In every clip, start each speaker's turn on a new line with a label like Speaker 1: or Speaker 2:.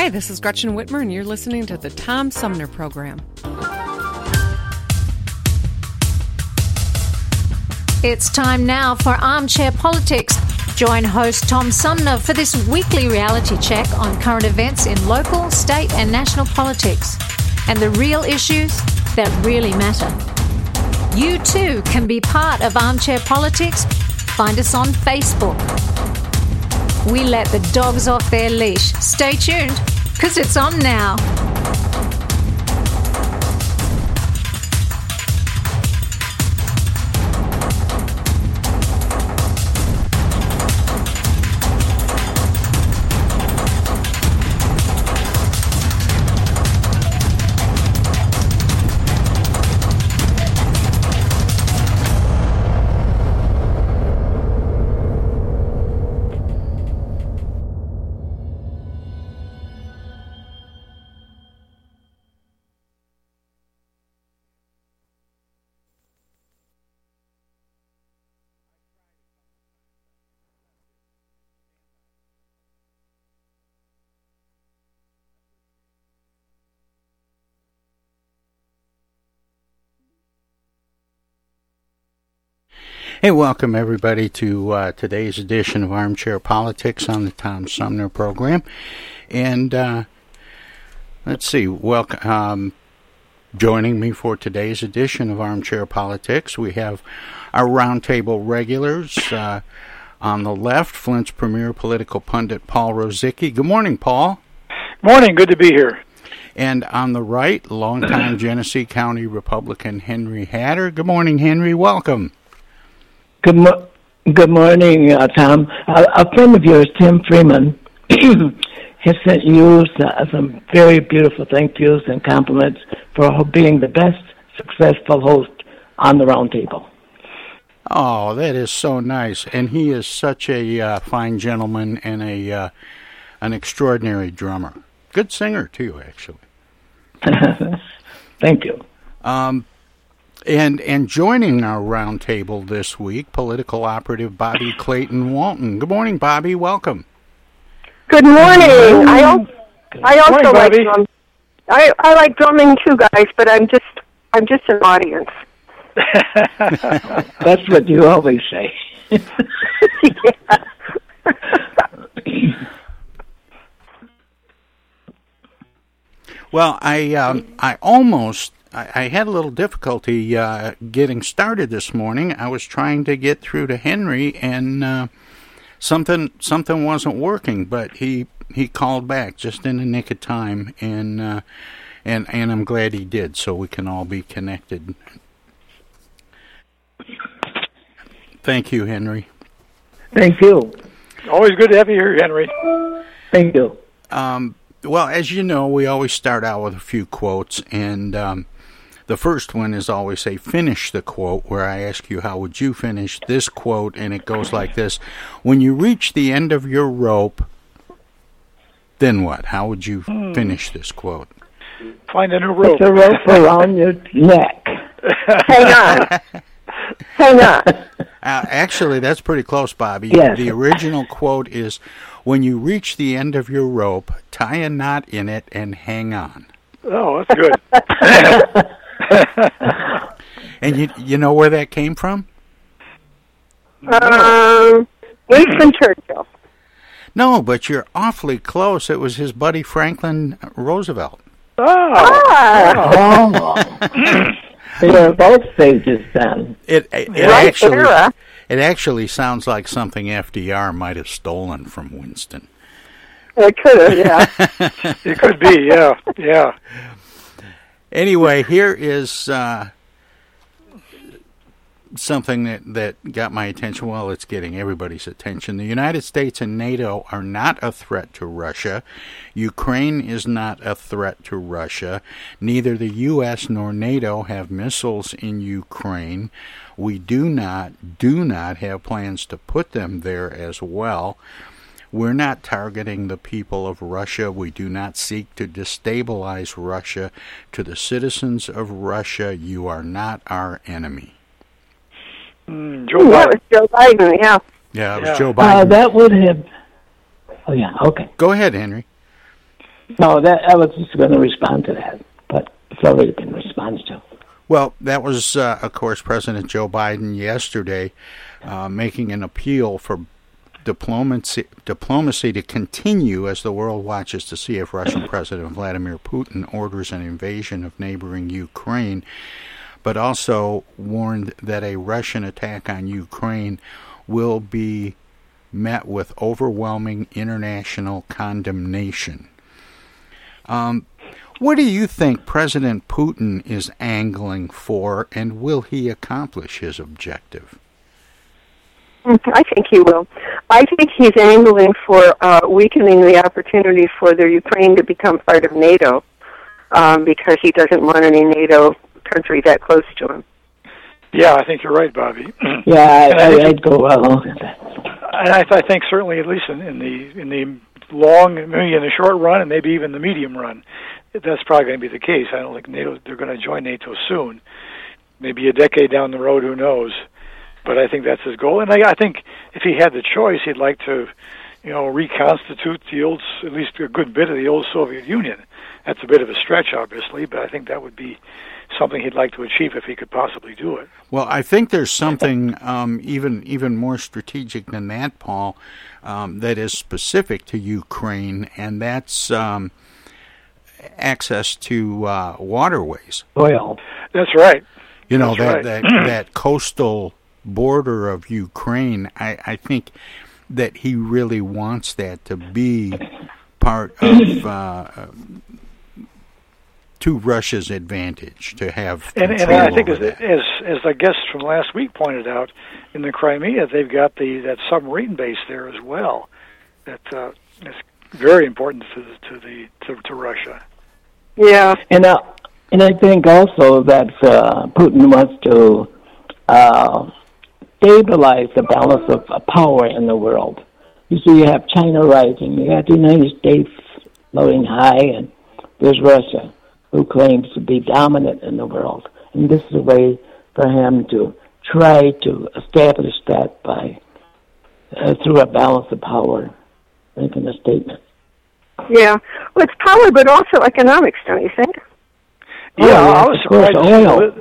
Speaker 1: Hi, this is Gretchen Whitmer, and you're listening to the Tom Sumner Program.
Speaker 2: It's time now for Armchair Politics. Join host Tom Sumner for this weekly reality check on current events in local, state, and national politics and the real issues that really matter. You too can be part of Armchair Politics. Find us on Facebook. We let the dogs off their leash. Stay tuned, because it's on now.
Speaker 3: Hey, welcome everybody to uh, today's edition of Armchair Politics on the Tom Sumner program. And uh, let's see, welcome. Um, joining me for today's edition of Armchair Politics, we have our roundtable regulars. Uh, on the left, Flint's premier political pundit Paul Rosicki. Good morning, Paul.
Speaker 4: Morning. Good to be here.
Speaker 3: And on the right, longtime Genesee County Republican Henry Hatter. Good morning, Henry. Welcome.
Speaker 5: Good, mo- good morning, uh, Tom. Uh, a friend of yours, Tim Freeman, has sent you uh, some very beautiful thank yous and compliments for being the best successful host on the roundtable.
Speaker 3: Oh, that is so nice, and he is such a uh, fine gentleman and a uh, an extraordinary drummer. Good singer too, actually.
Speaker 5: Thank you.
Speaker 3: Um, and and joining our roundtable this week, political operative Bobby Clayton Walton. Good morning, Bobby. Welcome.
Speaker 6: Good morning. I also, I also
Speaker 4: morning,
Speaker 6: like
Speaker 4: Bobby.
Speaker 6: drum. I I like drumming too, guys. But I'm just I'm just an audience.
Speaker 5: That's what you always say.
Speaker 3: Well, I um, I almost I, I had a little difficulty uh, getting started this morning. I was trying to get through to Henry, and uh, something something wasn't working. But he he called back just in the nick of time, and uh, and and I'm glad he did, so we can all be connected. Thank you, Henry.
Speaker 5: Thank you.
Speaker 4: Always good to have you here, Henry.
Speaker 5: Thank you.
Speaker 3: Um, well, as you know, we always start out with a few quotes, and um, the first one is always say, "Finish the quote." Where I ask you, "How would you finish this quote?" And it goes like this: When you reach the end of your rope, then what? How would you
Speaker 4: Hmm.
Speaker 3: finish this quote?
Speaker 4: Find a new rope.
Speaker 5: Put a rope around your neck.
Speaker 6: Hang on. Hang on.
Speaker 3: Uh, actually, that's pretty close, Bobby.
Speaker 5: Yes.
Speaker 3: The original quote is, "When you reach the end of your rope, tie a knot in it and hang on."
Speaker 4: Oh, that's good.
Speaker 3: And you you know where that came from?
Speaker 6: Um, Winston Churchill.
Speaker 3: No, but you're awfully close. It was his buddy Franklin Roosevelt.
Speaker 4: Oh.
Speaker 5: Oh. They're both sages then.
Speaker 3: It, it, it
Speaker 5: Right
Speaker 3: actually
Speaker 5: era.
Speaker 3: it actually sounds like something FDR might have stolen from Winston.
Speaker 6: It could have, yeah.
Speaker 4: It could be, yeah, yeah.
Speaker 3: Anyway, here is uh, something that, that got my attention. Well, it's getting everybody's attention. The United States and NATO are not a threat to Russia. Ukraine is not a threat to Russia. Neither the U.S. nor NATO have missiles in Ukraine. We do not, do not have plans to put them there as well. We're not targeting the people of Russia. We do not seek to destabilize Russia. To the citizens of Russia, you are not our enemy.
Speaker 4: Mm,
Speaker 6: Joe that was Joe Biden, yeah.
Speaker 3: Yeah, it was
Speaker 4: Yeah.
Speaker 3: Joe
Speaker 5: Uh,
Speaker 3: Biden.
Speaker 5: that would have. Oh yeah. Okay.
Speaker 3: Go ahead, Henry.
Speaker 5: No, that I was just going to respond to that, but it's already been responded to.
Speaker 3: Well, that was, uh, of course, President Joe Biden yesterday uh, making an appeal for diplomacy, diplomacy to continue as the world watches to see if Russian President Vladimir Putin orders an invasion of neighboring Ukraine, but also warned that a Russian attack on Ukraine will be met with overwhelming international condemnation. Um, what do you think President Putin is angling for, and will he accomplish his objective?
Speaker 6: Mhm, I think he will. I think he's angling for uh, weakening the opportunity for the Ukraine to become part of NATO um, because he doesn't want any NATO country that close to him.
Speaker 4: Yeah, I think you're right, Bobby.
Speaker 5: Yeah, I,
Speaker 4: I,
Speaker 5: I, I'd go along with that.
Speaker 4: And I, I think certainly, at least in, in the in the long, maybe in the short run, and maybe even the medium run, that's probably going to be the case. I don't think NATO they're going to join NATO soon. Maybe a decade down the road, who knows? But I think that's his goal. And I, I think if he had the choice, he'd like to, you know, reconstitute the old, at least a good bit of the old Soviet Union. That's a bit of a stretch, obviously, but I think that would be something he'd like to achieve if he could possibly do it.
Speaker 3: Well, I think there's something um, even even more strategic than that, Paul, um, that is specific to Ukraine, and that's um, access to uh, waterways.
Speaker 5: Oil.
Speaker 4: That's right.
Speaker 3: You know
Speaker 4: That's
Speaker 3: that
Speaker 4: right.
Speaker 3: that that coastal border of Ukraine. I, I think that he really wants that to be part of. Uh, to Russia's advantage to have
Speaker 4: And, and
Speaker 3: control
Speaker 4: I think
Speaker 3: over
Speaker 4: as, as as the guest from last week pointed out, in the Crimea they've got the that submarine base there as well. That uh, is very important to the, to the to, to Russia.
Speaker 6: Yeah.
Speaker 5: And uh, and I think also that uh, Putin wants to uh, stabilize the balance of power in the world. You see, you have China rising, you have the United States floating high, and there's Russia, who claims to be dominant in the world. And this is a way for him to try to establish that by uh, through a balance of power, making a statement.
Speaker 6: Yeah. Well, it's power, but also economics, don't you think?
Speaker 5: Oh,
Speaker 4: Yeah,
Speaker 5: yes,
Speaker 4: I was
Speaker 5: of course,
Speaker 4: surprised. to
Speaker 5: oil.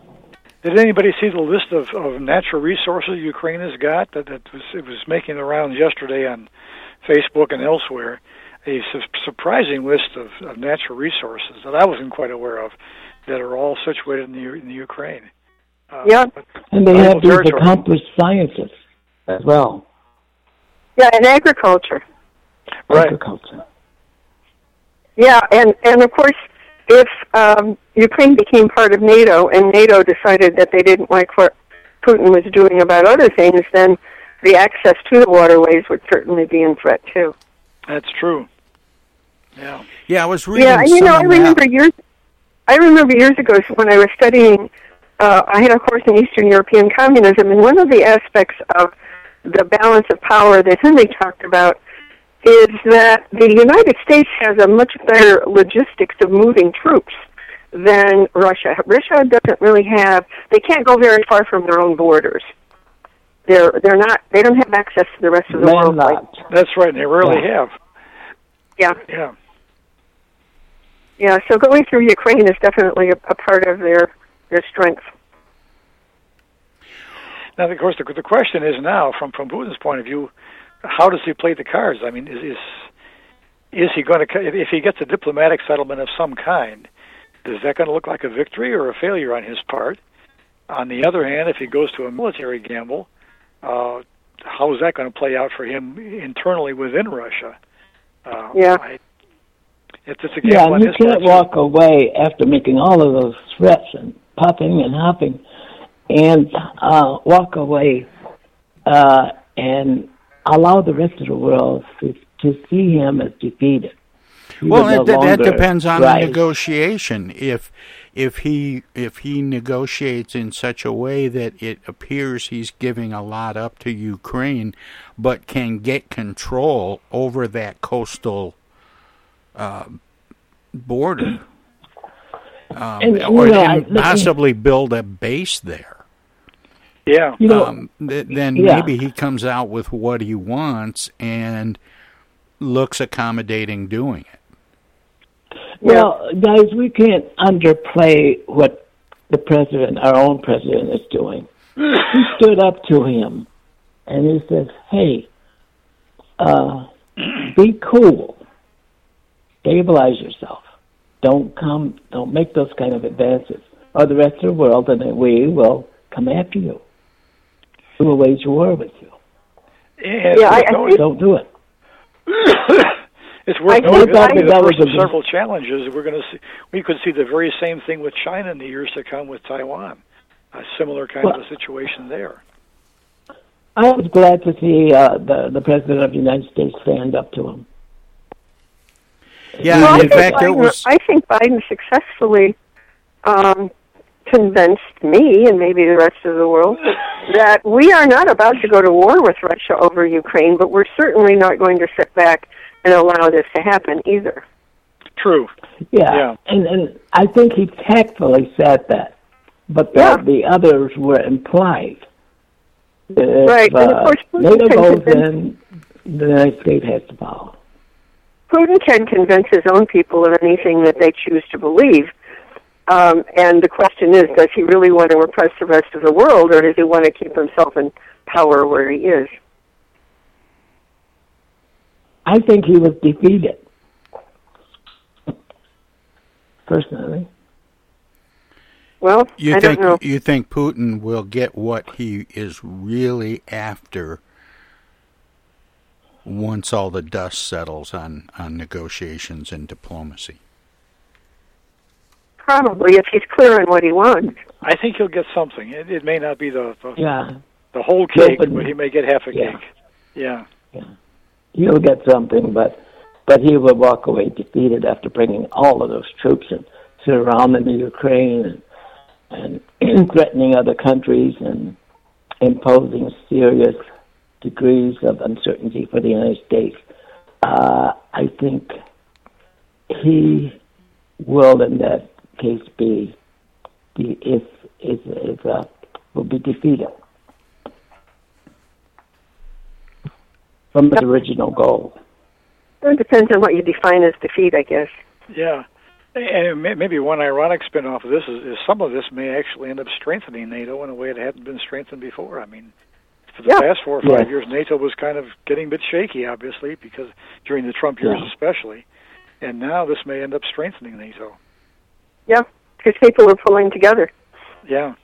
Speaker 4: Li- Did anybody see the list of, of natural resources Ukraine has got? That, that was it was making the rounds yesterday on Facebook and elsewhere. A su- surprising list of, of natural resources that I wasn't quite aware of that are all situated in the, in the Ukraine. Uh,
Speaker 6: Yeah.
Speaker 5: And they have
Speaker 4: Valuable
Speaker 5: these
Speaker 4: territory.
Speaker 5: accomplished scientists as well.
Speaker 6: Yeah, and agriculture.
Speaker 4: Right.
Speaker 5: Agriculture.
Speaker 6: Yeah, and and of course, if um, Ukraine became part of NATO and NATO decided that they didn't like what Putin was doing about other things, then the access to the waterways would certainly be in threat too.
Speaker 4: That's true. Yeah.
Speaker 3: Yeah, I was reading.
Speaker 6: Yeah, and you know, I
Speaker 3: some of that.
Speaker 6: remember years. I remember years ago when I was studying. Uh, I had a course in Eastern European communism, and one of the aspects of the balance of power that Henry talked about is that the United States has a much better logistics of moving troops than Russia. Russia doesn't really have. They can't go very far from their own borders. They're they're not. They don't have access to the rest of the world. Like,
Speaker 4: That's right, and they rarely have.
Speaker 6: yeah.
Speaker 4: Yeah.
Speaker 6: Yeah, so going through Ukraine is definitely a, a part of their their strength.
Speaker 4: Now, of course, the, the question is now, from from Putin's point of view, how does he play the cards? I mean, is is, is he going to if, he gets a diplomatic settlement of some kind? is that going to look like a victory or a failure on his part? On the other hand, if he goes to a military gamble, uh, how is that going to play out for him internally within Russia? Uh,
Speaker 6: Yeah.
Speaker 4: I, it's a
Speaker 5: Yeah,
Speaker 4: gamble on
Speaker 5: you can't walk away after making all of those threats and popping and hopping, and uh, walk away uh, and allow the rest of the world to, to see him as defeated. He
Speaker 3: Well,
Speaker 5: no
Speaker 3: that, that depends on
Speaker 5: rise.
Speaker 3: the negotiation. If if he if he negotiates in such a way that it appears he's giving a lot up to Ukraine, but can get control over that coastal uh, border, um,
Speaker 5: And,
Speaker 3: or
Speaker 5: know, I-
Speaker 3: and
Speaker 5: let me-
Speaker 3: possibly build a base there.
Speaker 4: Yeah.
Speaker 5: You know,
Speaker 3: um, th- then
Speaker 5: yeah.
Speaker 3: maybe he comes out with what he wants and looks accommodating doing it.
Speaker 5: Well, guys, we can't underplay what the president, our own president, is doing. he stood up to him, and he says, "Hey, uh, be cool, stabilize yourself. Don't come, don't make those kind of advances, or the rest of the world, and we will come after you. We will wage war with you.
Speaker 4: And
Speaker 6: Yeah, I-
Speaker 4: it's
Speaker 6: I think-
Speaker 5: Don't do it."
Speaker 4: It's worth
Speaker 6: I
Speaker 4: noting
Speaker 6: think
Speaker 4: that
Speaker 6: that-
Speaker 4: the first
Speaker 5: was
Speaker 4: of
Speaker 5: a-
Speaker 4: several challenges, we're going to see. We could see the very same thing with China in the years to come with Taiwan. A similar kind of
Speaker 5: Well-
Speaker 4: a situation there.
Speaker 5: I was glad to see uh, the the president of the United States stand up to him.
Speaker 3: Yeah,
Speaker 6: Well,
Speaker 3: in
Speaker 6: think
Speaker 3: fact, it
Speaker 6: Biden,
Speaker 3: was.
Speaker 6: I think Biden successfully um, convinced me and maybe the rest of the world that we are not about to go to war with Russia over Ukraine, but we're certainly not going to sit back and allow this to happen either.
Speaker 4: True.
Speaker 5: Yeah,
Speaker 4: Yeah.
Speaker 5: and and I think he tactfully said that, but the,
Speaker 6: Yeah.
Speaker 5: the others were implied. If,
Speaker 6: Right, and of
Speaker 5: uh,
Speaker 6: course, Putin
Speaker 5: NATO
Speaker 6: can
Speaker 5: goes
Speaker 6: convince-
Speaker 5: in, the United States has to follow.
Speaker 6: Putin can convince his own people of anything that they choose to believe. Um, and the question is, does he really want to repress the rest of the world, or does he want to keep himself in power where he is?
Speaker 5: I think he was defeated. Personally,
Speaker 6: Well,
Speaker 3: You
Speaker 6: I
Speaker 3: think
Speaker 6: don't know.
Speaker 3: you think Putin will get what he is really after once all the dust settles on, on negotiations and diplomacy?
Speaker 6: Probably, if he's clear on what he wants.
Speaker 4: I think he'll get something. It, it may not be the the,
Speaker 5: yeah,
Speaker 4: the whole cake,
Speaker 5: but-
Speaker 4: but he may get half a
Speaker 5: Yeah.
Speaker 4: cake. Yeah.
Speaker 5: he'll get something, but but he will walk away defeated after bringing all of those troops and surrounding the Ukraine and, and threatening other countries and imposing serious degrees of uncertainty for the United States. Uh, I think he will, in that case, be, be is is is uh, will be defeated from the original goal.
Speaker 6: It depends on what you define as defeat, I guess.
Speaker 4: Yeah. And maybe one ironic spin-off of this is, is some of this may actually end up strengthening NATO in a way it hadn't been strengthened before. I mean, for the
Speaker 6: Yeah.
Speaker 4: past four or five
Speaker 5: Yeah.
Speaker 4: years, NATO was kind of getting a bit shaky, obviously, because during the Trump years
Speaker 5: Yeah.
Speaker 4: especially. And now this may end up strengthening NATO.
Speaker 6: Yeah, because people are pulling together.
Speaker 4: Yeah.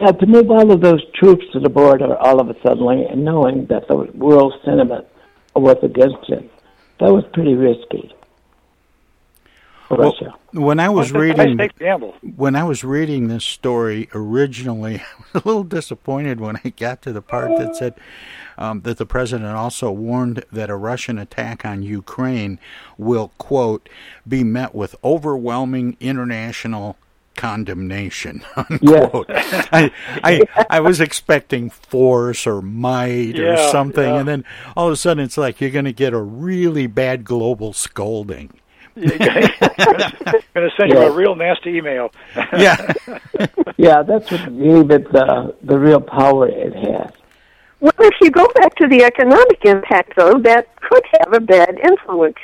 Speaker 5: Yeah, to move all of those troops to the border all of a sudden, and knowing that the world sentiment was against it, that was pretty risky for
Speaker 3: Well. When I was
Speaker 4: Well, it's a
Speaker 3: reading when I was reading this story originally, I was a little disappointed when I got to the part that said um, that the president also warned that a Russian attack on Ukraine will quote be met with overwhelming international condemnation unquote. I, I I was expecting force or might or something,
Speaker 4: yeah.
Speaker 3: and then all of a sudden it's like you're going to get a really bad global scolding.
Speaker 4: going to send you
Speaker 5: Yeah.
Speaker 4: a real nasty email.
Speaker 3: Yeah.
Speaker 5: Yeah, that's what gave it the, the real power it has.
Speaker 6: Well, if you go back to the economic impact, though, that could have a bad influence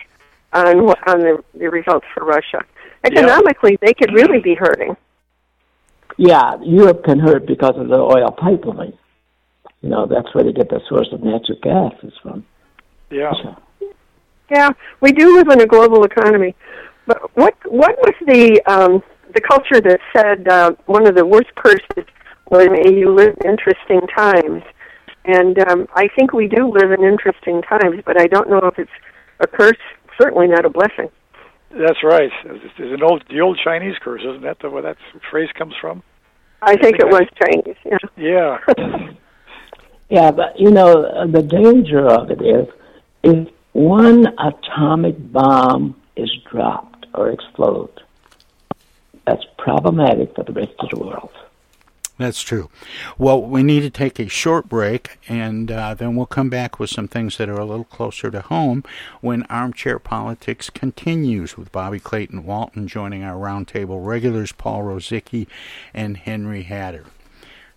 Speaker 6: on wh- on the, the results for Russia. Economically, they could really be hurting.
Speaker 5: Yeah, Europe can hurt because of the oil pipeline. You know, that's where they get their source of natural gas is from.
Speaker 4: yeah.
Speaker 6: Yeah, we do live in a global economy. But what what was the um, the culture that said uh, one of the worst curses was "May you live interesting times"? And um, I think we do live in interesting times, but I don't know if it's a curse. Certainly not a blessing.
Speaker 4: That's right. There's an old the old Chinese curse, isn't that the, where that phrase comes from?
Speaker 6: I think, I think it I, was Chinese.
Speaker 4: Yeah. Yeah.
Speaker 5: yeah, but you know the danger of it is if one atomic bomb is dropped or explodes, that's problematic for the rest of the world.
Speaker 3: That's true. Well, we need to take a short break, and uh, then we'll come back with some things that are a little closer to home when Armchair Politics continues with Bobby Clayton Walton joining our roundtable regulars, Paul Rosicki and Henry Hatter.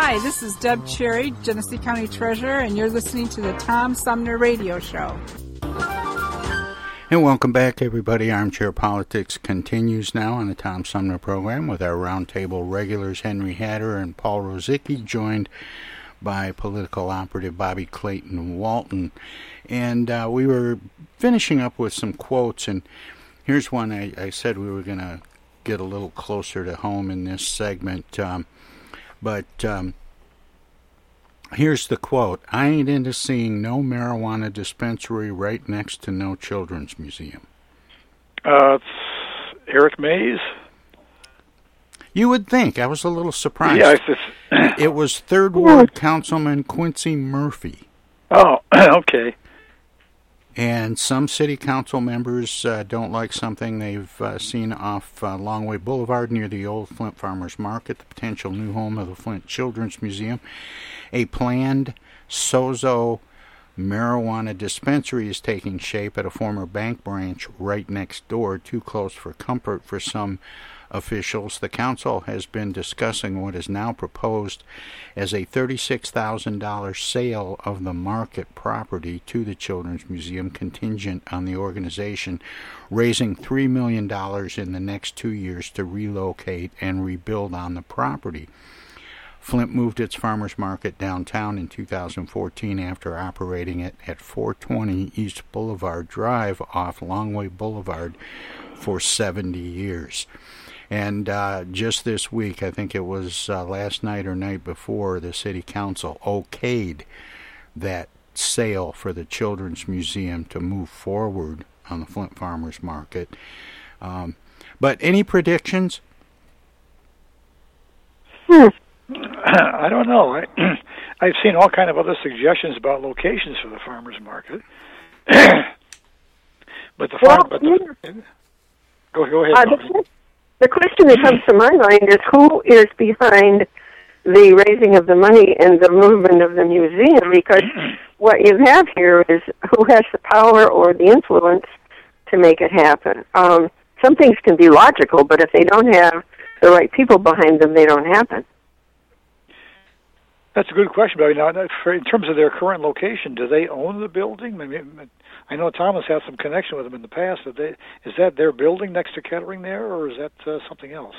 Speaker 7: Hi, this is Deb Cherry, Genesee County Treasurer, and you're listening to the Tom Sumner Radio Show.
Speaker 3: And welcome back, everybody. Armchair Politics continues now on the Tom Sumner program with our roundtable regulars Henry Hatter and Paul Rosicki, joined by political operative Bobby Clayton Walton. And uh, we were finishing up with some quotes, and here's one I, I said we were going to get a little closer to home in this segment. Um, but um, here's the quote I ain't into seeing no marijuana dispensary right next to no children's museum.
Speaker 4: Uh, it's Eric Mays.
Speaker 3: You would think. I was a little surprised.
Speaker 4: Yeah, just,
Speaker 3: it was Third Ward Councilman Quincy Murphy.
Speaker 4: Oh, okay.
Speaker 3: And some city council members uh, don't like something they've uh, seen off uh, Longway Boulevard near the old Flint Farmers Market, the potential new home of the Flint Children's Museum. A planned Sozo marijuana dispensary is taking shape at a former bank branch right next door, too close for comfort for some officials, the council has been discussing what is now proposed as a $36,000 sale of the market property to the Children's Museum contingent on the organization raising $3 million in the next two years to relocate and rebuild on the property. Flint moved its farmers market downtown in 2014 after operating it at 420 East Boulevard Drive off Longway Boulevard for 70 years. And uh, just this week, I think it was uh, last night or night before, the city council okayed that sale for the Children's Museum to move forward on the Flint Farmers Market. Um, but any predictions?
Speaker 4: Hmm. I don't know. I, I've seen all kind of other suggestions about locations for the farmers market, but the farm.
Speaker 6: Well,
Speaker 4: but the, go go ahead.
Speaker 6: Uh, the, question that comes to my mind is who is behind the raising of the money and the movement of the museum? Because what you have here is who has the power or the influence to make it happen. Um, some things can be logical, but if they don't have the right people behind them, they don't happen.
Speaker 4: That's a good question, but now, in terms of their current location, do they own the building? I mean, I know Thomas has some connection with them in the past. Is, they, is that their building next to Kettering there, or is that uh, something else?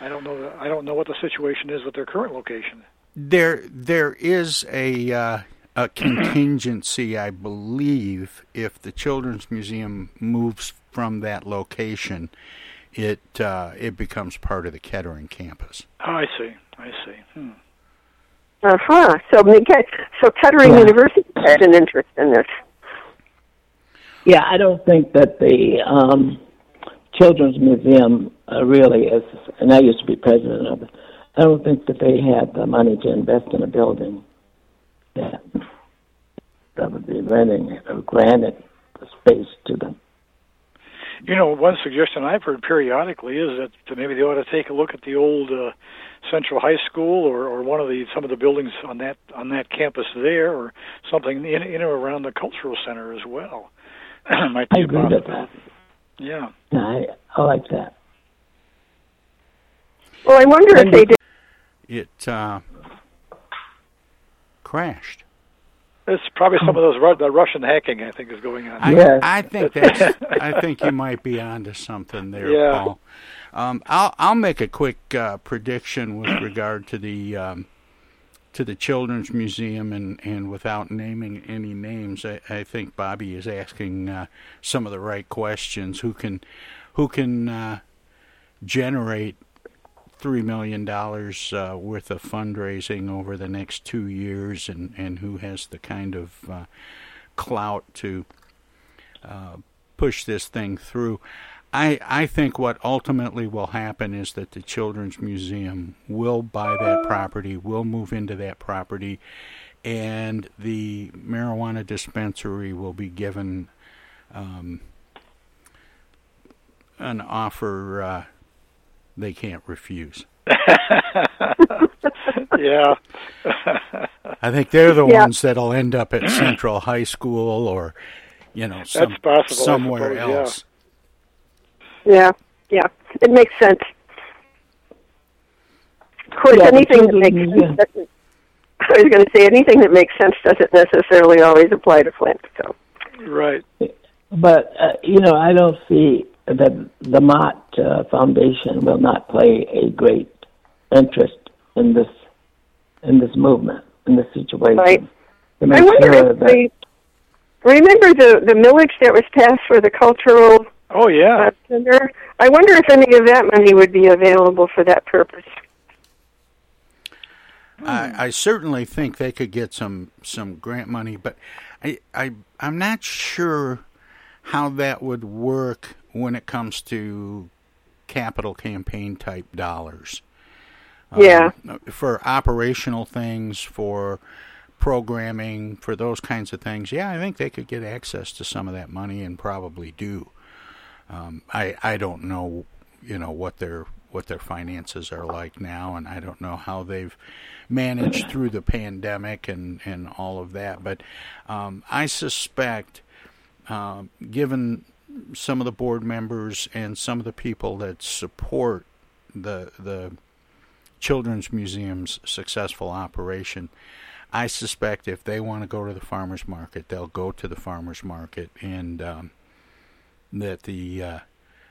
Speaker 4: I don't know. I don't know what the situation is with their current location.
Speaker 3: There, there is a uh, a contingency, I believe, if the Children's Museum moves from that location, it uh, it becomes part of the Kettering campus.
Speaker 4: Oh, I see. I see. Hmm.
Speaker 6: Uh huh. So, so Kettering yeah. University has an interest in this.
Speaker 5: Yeah, I don't think that the um, Children's Museum uh, really is, and I used to be president of it. I don't think that they have the money to invest in a building that that would be renting or granted the space to them.
Speaker 4: You know, one suggestion I've heard periodically is that maybe they ought to take a look at the old uh, Central High School or, or one of the some of the buildings on that on that campus there, or something in, in or around the cultural center as well. Might be
Speaker 5: I agree with that.
Speaker 4: Yeah.
Speaker 5: yeah, I, I like that.
Speaker 6: Well, I wonder if they did.
Speaker 3: It uh, crashed.
Speaker 4: It's probably some of those the Russian hacking I think is going on.
Speaker 3: I, yes. I think that's. I think you might be onto something there,
Speaker 4: yeah.
Speaker 3: Paul. Um, I'll I'll make a quick uh, prediction with regard to the um, to the Children's Museum, and, and without naming any names, I, I think Bobby is asking uh, some of the right questions. Who can who can uh, generate three million dollars uh, worth of fundraising over the next two years, and, and who has the kind of uh, clout to uh, push this thing through. I, I think what ultimately will happen is that the Children's Museum will buy that property, will move into that property, and the marijuana dispensary will be given um, an offer uh, they can't refuse.
Speaker 4: yeah.
Speaker 3: I think they're the
Speaker 6: Yeah.
Speaker 3: ones that'll end up at Central High School or, you know, some,
Speaker 4: possible,
Speaker 3: somewhere
Speaker 4: suppose,
Speaker 3: else.
Speaker 6: Yeah, yeah, it makes sense. Of course,
Speaker 5: Yeah,
Speaker 6: anything that makes sense doesn't. I was going to say anything that makes sense doesn't necessarily always apply to Flint. So
Speaker 4: Right.
Speaker 5: But uh, you know, I don't see that the Mott uh, Foundation will not play a great interest in this in this movement in this situation.
Speaker 6: Right.
Speaker 5: To make
Speaker 6: I wonder
Speaker 5: sure
Speaker 6: if
Speaker 5: that
Speaker 6: they remember the the millage that was passed for the cultural
Speaker 4: Oh yeah.
Speaker 6: uh, center. I wonder if any of that money would be available for that purpose.
Speaker 3: I, I certainly think they could get some some grant money, but I, I I'm not sure how that would work when it comes to capital campaign type dollars.
Speaker 6: Yeah.
Speaker 3: Um, for operational things, for programming, for those kinds of things, yeah, I think they could get access to some of that money and probably do. Um, I I don't know, you know, what their what their finances are like now, and I don't know how they've managed through the pandemic and and all of that. But um, I suspect, um, given some of the board members and some of the people that support the the children's museum's successful operation. I suspect if they want to go to the farmers market, they'll go to the farmers market, and um, that the uh,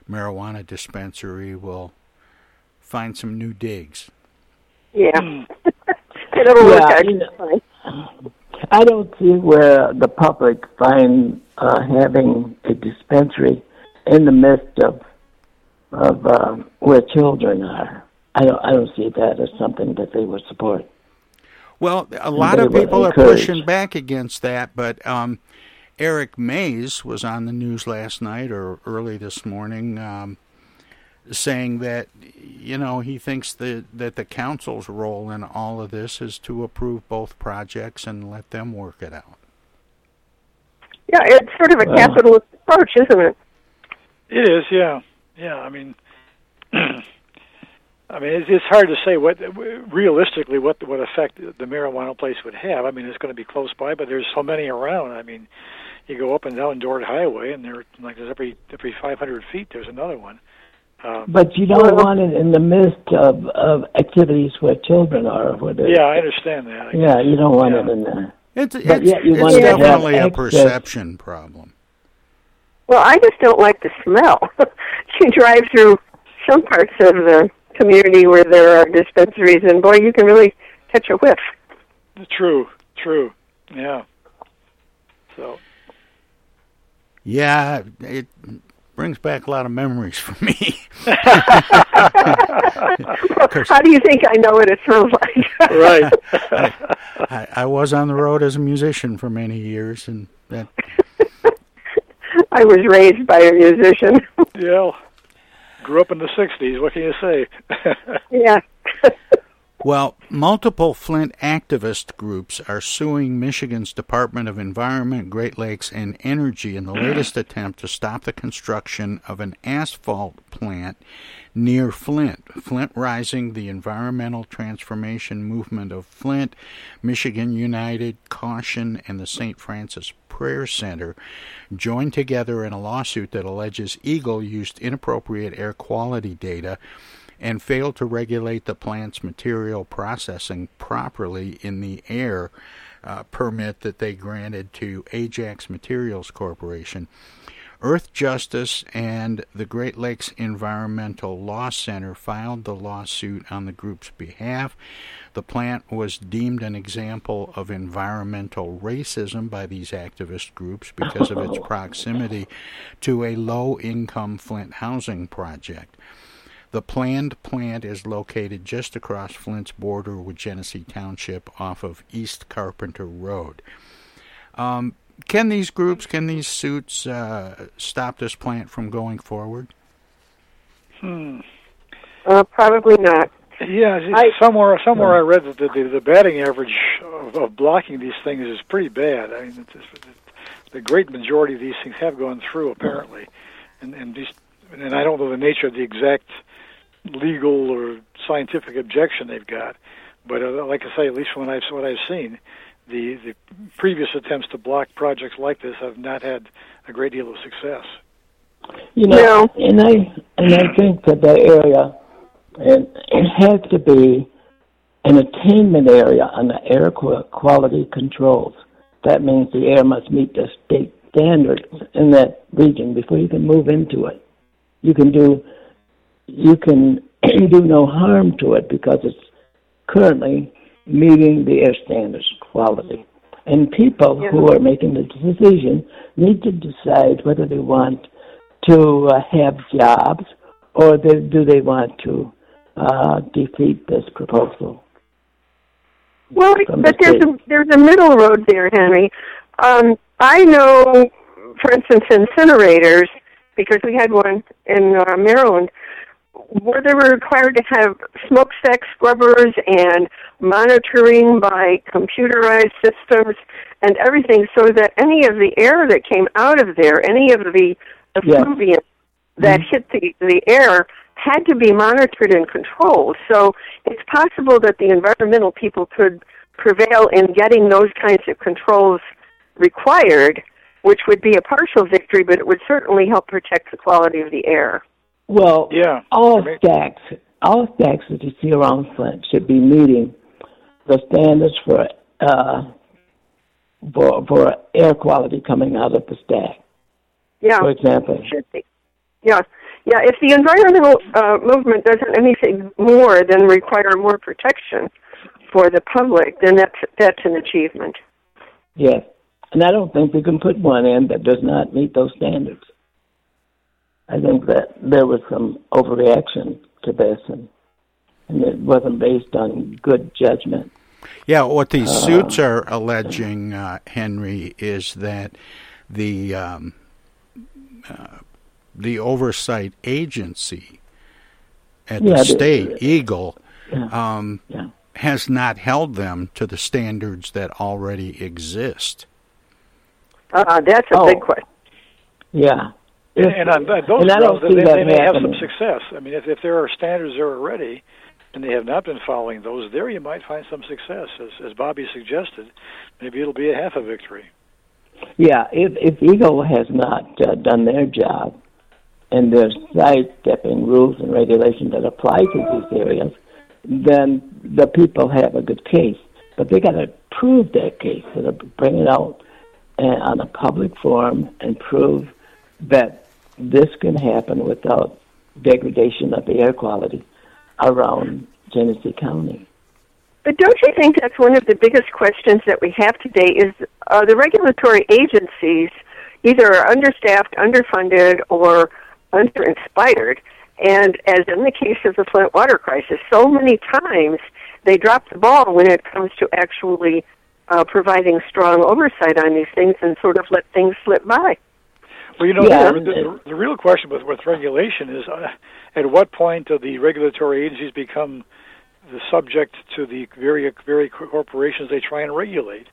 Speaker 3: marijuana dispensary will find some new digs.
Speaker 6: Yeah. It'll work
Speaker 5: Yeah,
Speaker 6: out
Speaker 5: you know-
Speaker 6: fine.
Speaker 5: I don't see where the public find uh, having a dispensary in the midst of of um, where children are. I don't I don't see that as something that they would support.
Speaker 3: Well, a lot of people are pushing back against that, but um, Eric Mays was on the news last night or early this morning, um, saying that you know he thinks that that the council's role in all of this is to approve both projects and let them work it out.
Speaker 6: Yeah, it's sort of a
Speaker 4: Well-
Speaker 6: capitalist approach, isn't it?
Speaker 4: It is, yeah, yeah. I mean, I mean, it's, it's hard to say what realistically what what effect the marijuana place would have. I mean, it's going to be close by, but there's so many around. I mean, you go up and down Dort Highway, and there like there's every every 500 feet there's another one. Um,
Speaker 5: But you don't want it in the midst of, of activities where children are. Where
Speaker 4: yeah, I understand that. I
Speaker 5: yeah, you don't want it in there.
Speaker 3: It's
Speaker 5: But
Speaker 3: it's,
Speaker 5: yet you
Speaker 3: it's
Speaker 5: want
Speaker 3: definitely a perception problem.
Speaker 6: Well, I just don't like the smell. you drive through some parts of the community where there are dispensaries, and boy, you can really catch a whiff.
Speaker 4: True, true. Yeah. So
Speaker 3: Yeah, it brings back a lot of memories for me.
Speaker 6: How do you think I know what it smells like?
Speaker 4: right.
Speaker 3: I, I was on the road as a musician for many years, and that
Speaker 6: I was raised by a musician.
Speaker 4: yeah, grew up in the '60s. What can you say?
Speaker 6: yeah.
Speaker 3: Well, multiple Flint activist groups are suing Michigan's Department of Environment, Great Lakes, and Energy in the latest attempt to stop the construction of an asphalt plant near Flint. Flint Rising, the environmental transformation movement of Flint, Michigan United, Caution, and the St. Francis Prayer Center joined together in a lawsuit that alleges EGLE used inappropriate air quality data and failed to regulate the plant's material processing properly in the air uh, permit that they granted to Ajax Materials Corporation. Earthjustice and the Great Lakes Environmental Law Center filed the lawsuit on the group's behalf. The plant was deemed an example of environmental racism by these activist groups because of its proximity to a low income Flint housing project. The planned plant is located just across Flint's border with Genesee Township off of East Carpenter Road. Um, can these groups, can these suits uh, stop this plant from going forward?
Speaker 4: Hmm.
Speaker 6: Uh, probably not.
Speaker 4: Yeah, it's somewhere somewhere I read that the, the, the batting average of, of blocking these things is pretty bad. I mean, it's, it's, the great majority of these things have gone through apparently, and and these and I don't know the nature of the exact legal or scientific objection they've got, but uh, like I say, at least from what I've what I've seen, the the previous attempts to block projects like this have not had a great deal of success.
Speaker 5: You know, and I and I think that that area it, it has to be an attainment area on the air quality controls. That means the air must meet the state standards in that region before you can move into it. You can do you can do no harm to it because it's currently meeting the air standards quality. And people yeah. who are making the decision need to decide whether they want to uh, have jobs or they, do they want to uh, defeat this proposal.
Speaker 6: Well, but there's a, there's a middle road there, Henry. Um, I know, for instance, incinerators, because we had one in uh, Maryland, where they were required to have smokestack scrubbers and monitoring by computerized systems and everything so that any of the air that came out of there, any of the effluvium that mm-hmm. hit the, the air, had to be monitored and controlled. So it's possible that the environmental people could prevail in getting those kinds of controls required, which would be a partial victory, but it would certainly help protect the quality of the air.
Speaker 5: Well, yeah, all stacks, all stacks that you see around Flint should be meeting the standards for uh, for for air quality coming out of the stack.
Speaker 6: Yeah,
Speaker 5: for example,
Speaker 6: should be. Yeah, yeah. If the environmental uh, movement doesn't anything more than require more protection for the public, then that's that's an achievement.
Speaker 5: Yes, and I don't think we can put one in that does not meet those standards. I think that there was some overreaction to this, and, and it wasn't based on good judgment.
Speaker 3: Yeah, what these uh, suits are alleging, uh, Henry, is that the um, uh, the oversight agency at yeah, the state, EGLE, yeah, um, yeah. has not held them to the standards that already exist.
Speaker 6: Uh, that's a
Speaker 5: oh,
Speaker 6: big question.
Speaker 5: Yeah,
Speaker 4: and, and on those and grounds, they, they may have some success. I mean, if, if there are standards there already, and they have not been following those, there you might find some success. As, as Bobby suggested, maybe it'll be a half a victory.
Speaker 5: Yeah, if, if EGLE has not uh, done their job, and there's sidestepping rules and regulations that apply to these areas, then the people have a good case. But they got to prove their case. They got to bring it out uh, on a public forum and prove that this can happen without degradation of the air quality around Genesee County.
Speaker 6: But don't you think that's one of the biggest questions that we have today is the regulatory agencies either are understaffed, underfunded, or underinspired. And as in the case of the Flint water crisis, so many times they drop the ball when it comes to actually uh, providing strong oversight on these things and sort of let things slip by.
Speaker 4: Well, you know, yeah. the, the, the real question with, with regulation is uh, at what point do the regulatory agencies become the subject to the very very corporations they try and regulate?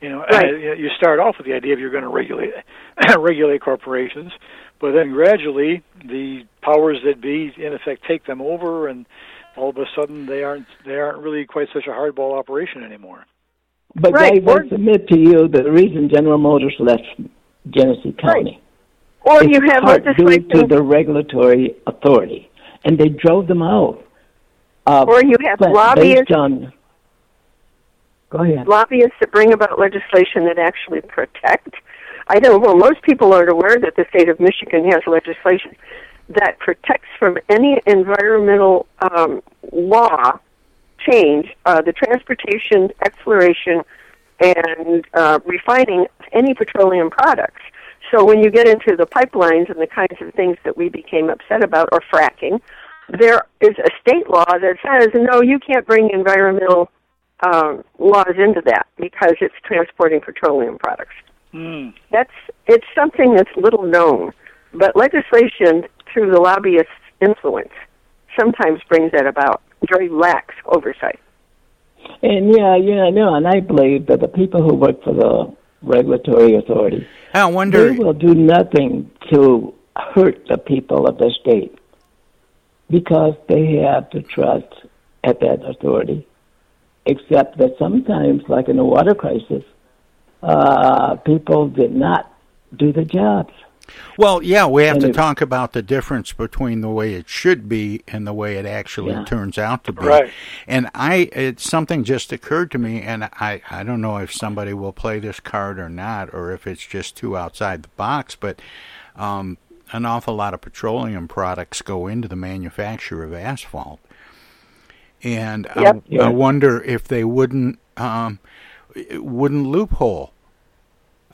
Speaker 4: You know, right. you start off with the idea of you're going to regulate regulate corporations, but then gradually the powers that be, in effect, take them over, and all of a sudden they aren't they aren't really quite such a hardball operation anymore.
Speaker 5: But right. I submit to you the reason General Motors left Genesee County
Speaker 6: or you have legislation
Speaker 5: due to the regulatory authority, and they drove them out.
Speaker 6: Uh, or you have lobbyists.
Speaker 5: On, go ahead.
Speaker 6: Lobbyists that bring about legislation that actually protect. I know. Well, most people aren't aware that the state of Michigan has legislation that protects from any environmental um, law change uh, the transportation, exploration, and uh, refining of any petroleum products. So when you get into the pipelines and the kinds of things that we became upset about, or fracking, there is a state law that says no, you can't bring environmental um, laws into that because it's transporting petroleum products.
Speaker 4: Mm.
Speaker 6: That's it's something that's little known, but legislation through the lobbyists' influence sometimes brings that about. Very lax oversight.
Speaker 5: And yeah, yeah, I know, and I believe that the people who work for the regulatory authority.
Speaker 3: I wonder.
Speaker 5: They will do nothing to hurt the people of the state because they have to trust at that authority. Except that sometimes, like in the water crisis, uh, people did not do the jobs.
Speaker 3: Well, yeah, we have
Speaker 5: And
Speaker 3: to
Speaker 5: if-
Speaker 3: talk about the difference between the way it should be and the way it actually
Speaker 5: Yeah.
Speaker 3: turns out to be.
Speaker 4: Right.
Speaker 3: And I, it's something just occurred to me, and I, I don't know if somebody will play this card or not, or if it's just too outside the box, but um, an awful lot of petroleum products go into the manufacture of asphalt. And
Speaker 6: Yep.
Speaker 3: I,
Speaker 5: Yeah.
Speaker 3: I wonder if they wouldn't um, wouldn't loophole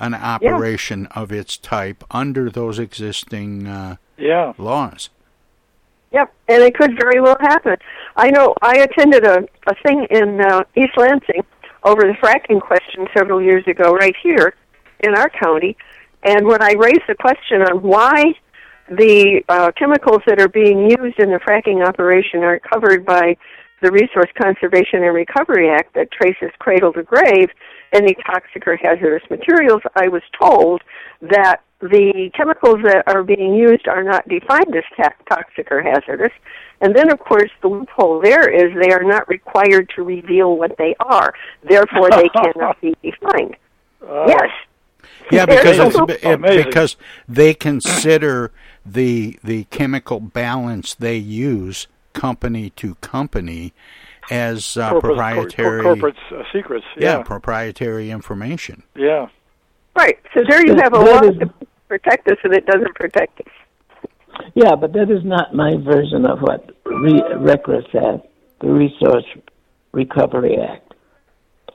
Speaker 3: an operation of its type under those existing uh,
Speaker 4: Yeah.
Speaker 3: laws.
Speaker 6: Yep, and it could very well happen. I know I attended a, a thing in uh, East Lansing over the fracking question several years ago, right here in our county. And when I raised the question on why the uh, chemicals that are being used in the fracking operation are covered by the Resource Conservation and Recovery Act that traces cradle to grave any toxic or hazardous materials, I was told that the chemicals that are being used are not defined as ta- toxic or hazardous. And then, of course, the loophole there is they are not required to reveal what they are. Therefore, they cannot be defined. Oh. yes.
Speaker 3: Yeah, because it's, it, because they consider the the chemical balance they use company to company as uh,
Speaker 4: Corporate-
Speaker 3: proprietary
Speaker 4: cor- corporate uh, secrets.
Speaker 3: yeah
Speaker 4: Yeah.
Speaker 3: proprietary information.
Speaker 4: Yeah.
Speaker 6: Right. So there you have a
Speaker 5: That
Speaker 6: law to protect us, and it doesn't protect us.
Speaker 5: Yeah, but that is not my version of what Re- RCRA says, the Resource Recovery Act,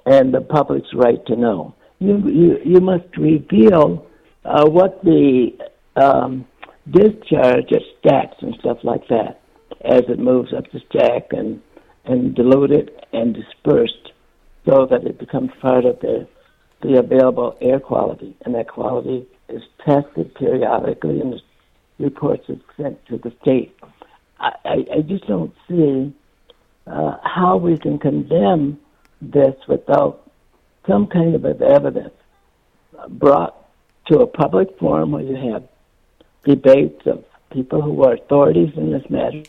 Speaker 5: and the public's right to know. You you, you must reveal uh, what the um, discharge at stacks and stuff like that as it moves up the stack and and diluted and dispersed so that it becomes part of the the available air quality, and that quality is tested periodically and the reports are sent to the state. I, I, I just don't see uh, how we can condemn this without some kind of evidence brought to a public forum where you have debates of people who are authorities in this matter.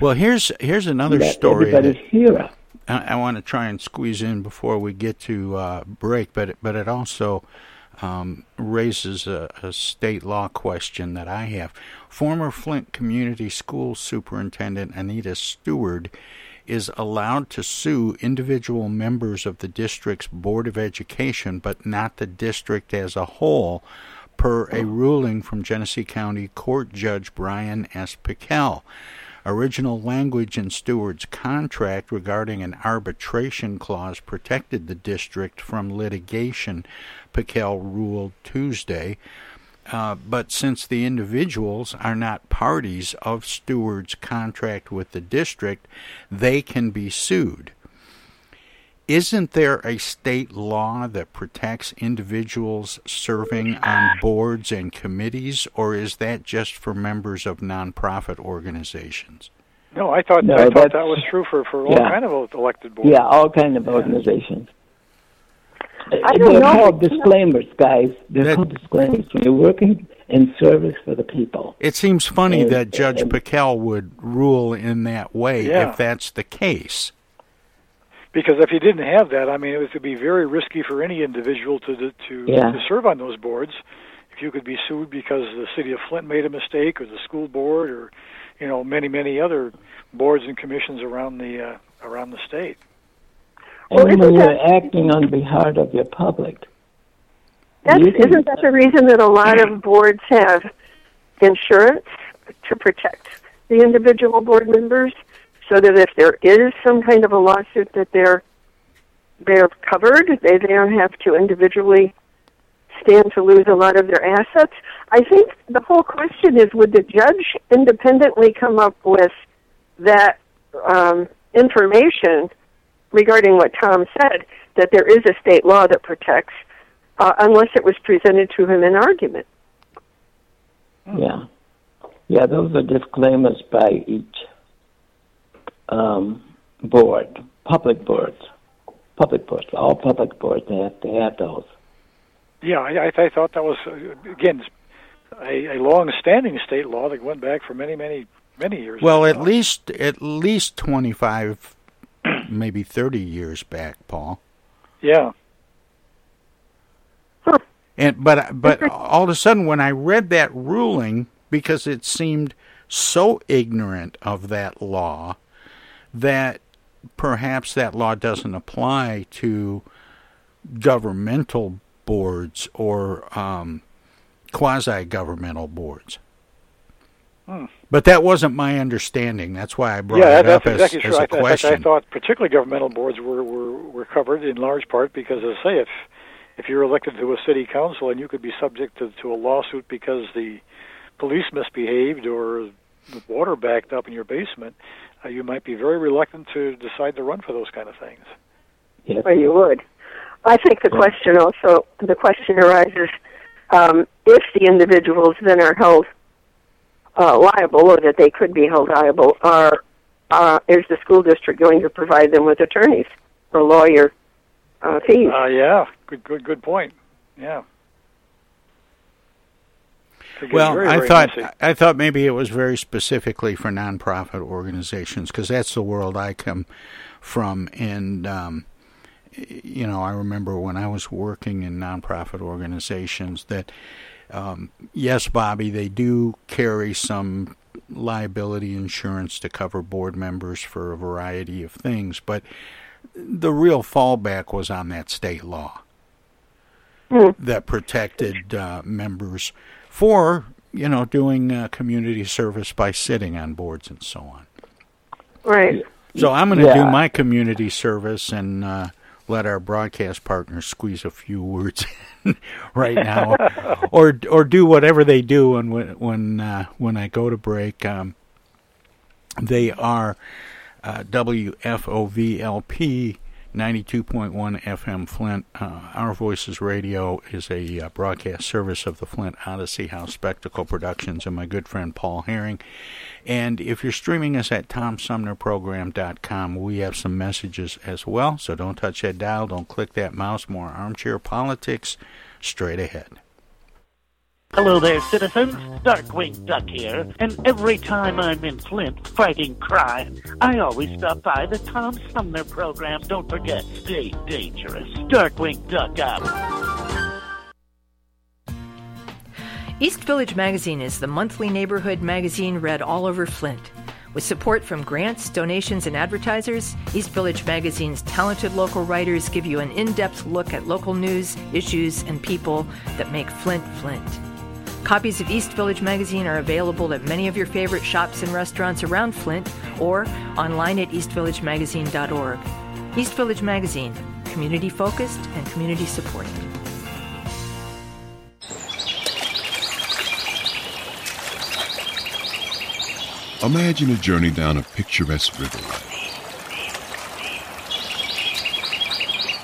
Speaker 3: Well, here's here's another
Speaker 5: Let
Speaker 3: story.
Speaker 5: everybody
Speaker 3: that-. I, I want to try and squeeze in before we get to uh, break, but it, but it also um, raises a, a state law question that I have. Former Flint Community School Superintendent Anita Steward is allowed to sue individual members of the district's Board of Education, but not the district as a whole, per a ruling from Genesee County Court Judge Brian S. Pickell. Original language in Steward's contract regarding an arbitration clause protected the district from litigation, Pickell ruled Tuesday. Uh, but since the individuals are not parties of Steward's contract with the district, they can be sued. Isn't there a state law that protects individuals serving on ah. boards and committees, or is that just for members of nonprofit organizations?
Speaker 4: No, I thought
Speaker 5: No,
Speaker 4: I thought that was true for for all
Speaker 5: yeah.
Speaker 4: kind of elected boards.
Speaker 5: Yeah, all kind of organizations.
Speaker 6: I don't
Speaker 5: They're
Speaker 6: know.
Speaker 5: called disclaimers, guys. They're called disclaimers. When you're working in service for the people.
Speaker 3: It seems funny
Speaker 5: And-
Speaker 3: that Judge
Speaker 5: and-
Speaker 3: Pickell would rule in that way
Speaker 4: Yeah.
Speaker 3: if that's the case.
Speaker 4: Because if you didn't have that, I mean, it would be very risky for any individual to to to,
Speaker 5: Yeah.
Speaker 4: to serve on those boards. If you could be sued because the city of Flint made a mistake, or the school board, or you know, many many other boards and commissions around the uh, around the state.
Speaker 5: And
Speaker 6: Well, isn't
Speaker 5: when
Speaker 6: that-
Speaker 5: you're acting on behalf of your public,
Speaker 6: That's,
Speaker 5: You
Speaker 6: isn't that the reason that a lot of boards have insurance to protect the individual board members, so that if there is some kind of a lawsuit that they're they're covered, they, don't have to individually stand to lose a lot of their assets. I think the whole question is: Would the judge independently come up with that um, information regarding what Tom said that there is a state law that protects? uh, unless it was presented to him in argument.
Speaker 5: yeah, yeah, those are disclaimers by each um, board, public boards, public boards. All public boards they have to have those.
Speaker 4: Yeah, I, I, I thought that was again a, a long-standing state law that went back for many many many years.
Speaker 3: Well, at least at least twenty five, maybe thirty years back, Paul.
Speaker 4: Yeah.
Speaker 3: And but but all of a sudden, when I read that ruling, because it seemed so ignorant of that law, that perhaps that law doesn't apply to governmental boards or um, quasi governmental boards.
Speaker 4: Hmm.
Speaker 3: But that wasn't my understanding. That's why I brought
Speaker 4: yeah,
Speaker 3: it
Speaker 4: that's
Speaker 3: up
Speaker 4: exactly
Speaker 3: as,
Speaker 4: true.
Speaker 3: as
Speaker 4: I,
Speaker 3: a
Speaker 4: th-
Speaker 3: question.
Speaker 4: I thought particularly governmental boards were, were, were covered in large part because, as I say, if if you're elected to a city council and you could be subject to, to a lawsuit because the police misbehaved or the water backed up in your basement, uh, you might be very reluctant to decide to run for those kind of things.
Speaker 6: Well, you would. I think the question also the question arises um, if the individuals then are held uh, liable, or that they could be held liable, are uh, is the school district going to provide them with attorneys or lawyer uh, fees?
Speaker 4: Uh, yeah, good, good, good point. Yeah. It gets
Speaker 3: Well,
Speaker 4: very,
Speaker 3: I
Speaker 4: very
Speaker 3: thought
Speaker 4: messy.
Speaker 3: I thought maybe it was very specifically for nonprofit organizations because that's the world I come from, and um, you know I remember when I was working in nonprofit organizations that um, yes, Bobby, they do carry some liability insurance to cover board members for a variety of things, but the real fallback was on that state law that protected uh, members for you know doing uh, community service by sitting on boards and so on.
Speaker 6: Right.
Speaker 3: So I'm going to do my community service and uh, let our broadcast partners squeeze a few words in right now, or or do whatever they do. And when when uh, when I go to break, um, they are uh, WFOVLP. 92.1 FM Flint. Uh, Our Voices Radio is a uh, broadcast service of the Flint Odyssey House Spectacle Productions and my good friend Paul Herring. And if you're streaming us at TomSumnerProgram.com, we have some messages as well. So don't touch that dial, don't click that mouse. More armchair politics straight ahead.
Speaker 8: Hello there, citizens. Darkwing Duck here, and every time I'm in Flint fighting crime, I always stop by the Tom Sumner program. Don't forget, stay dangerous. Darkwing Duck out.
Speaker 9: East Village Magazine is the monthly neighborhood magazine read all over Flint. With support from grants, donations, and advertisers, East Village Magazine's talented local writers give you an in depth look at local news, issues, and people that make Flint Flint. Copies of East Village Magazine are available at many of your favorite shops and restaurants around Flint or online at eastvillagemagazine.org. East Village Magazine, community focused and community supported.
Speaker 10: Imagine a journey down a picturesque riverway.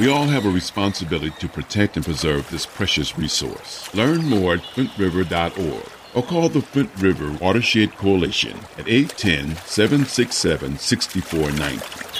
Speaker 10: We all have a responsibility to protect and preserve this precious resource. Learn more at flintriver.org or call the Flint River Watershed Coalition at 810 767 6490.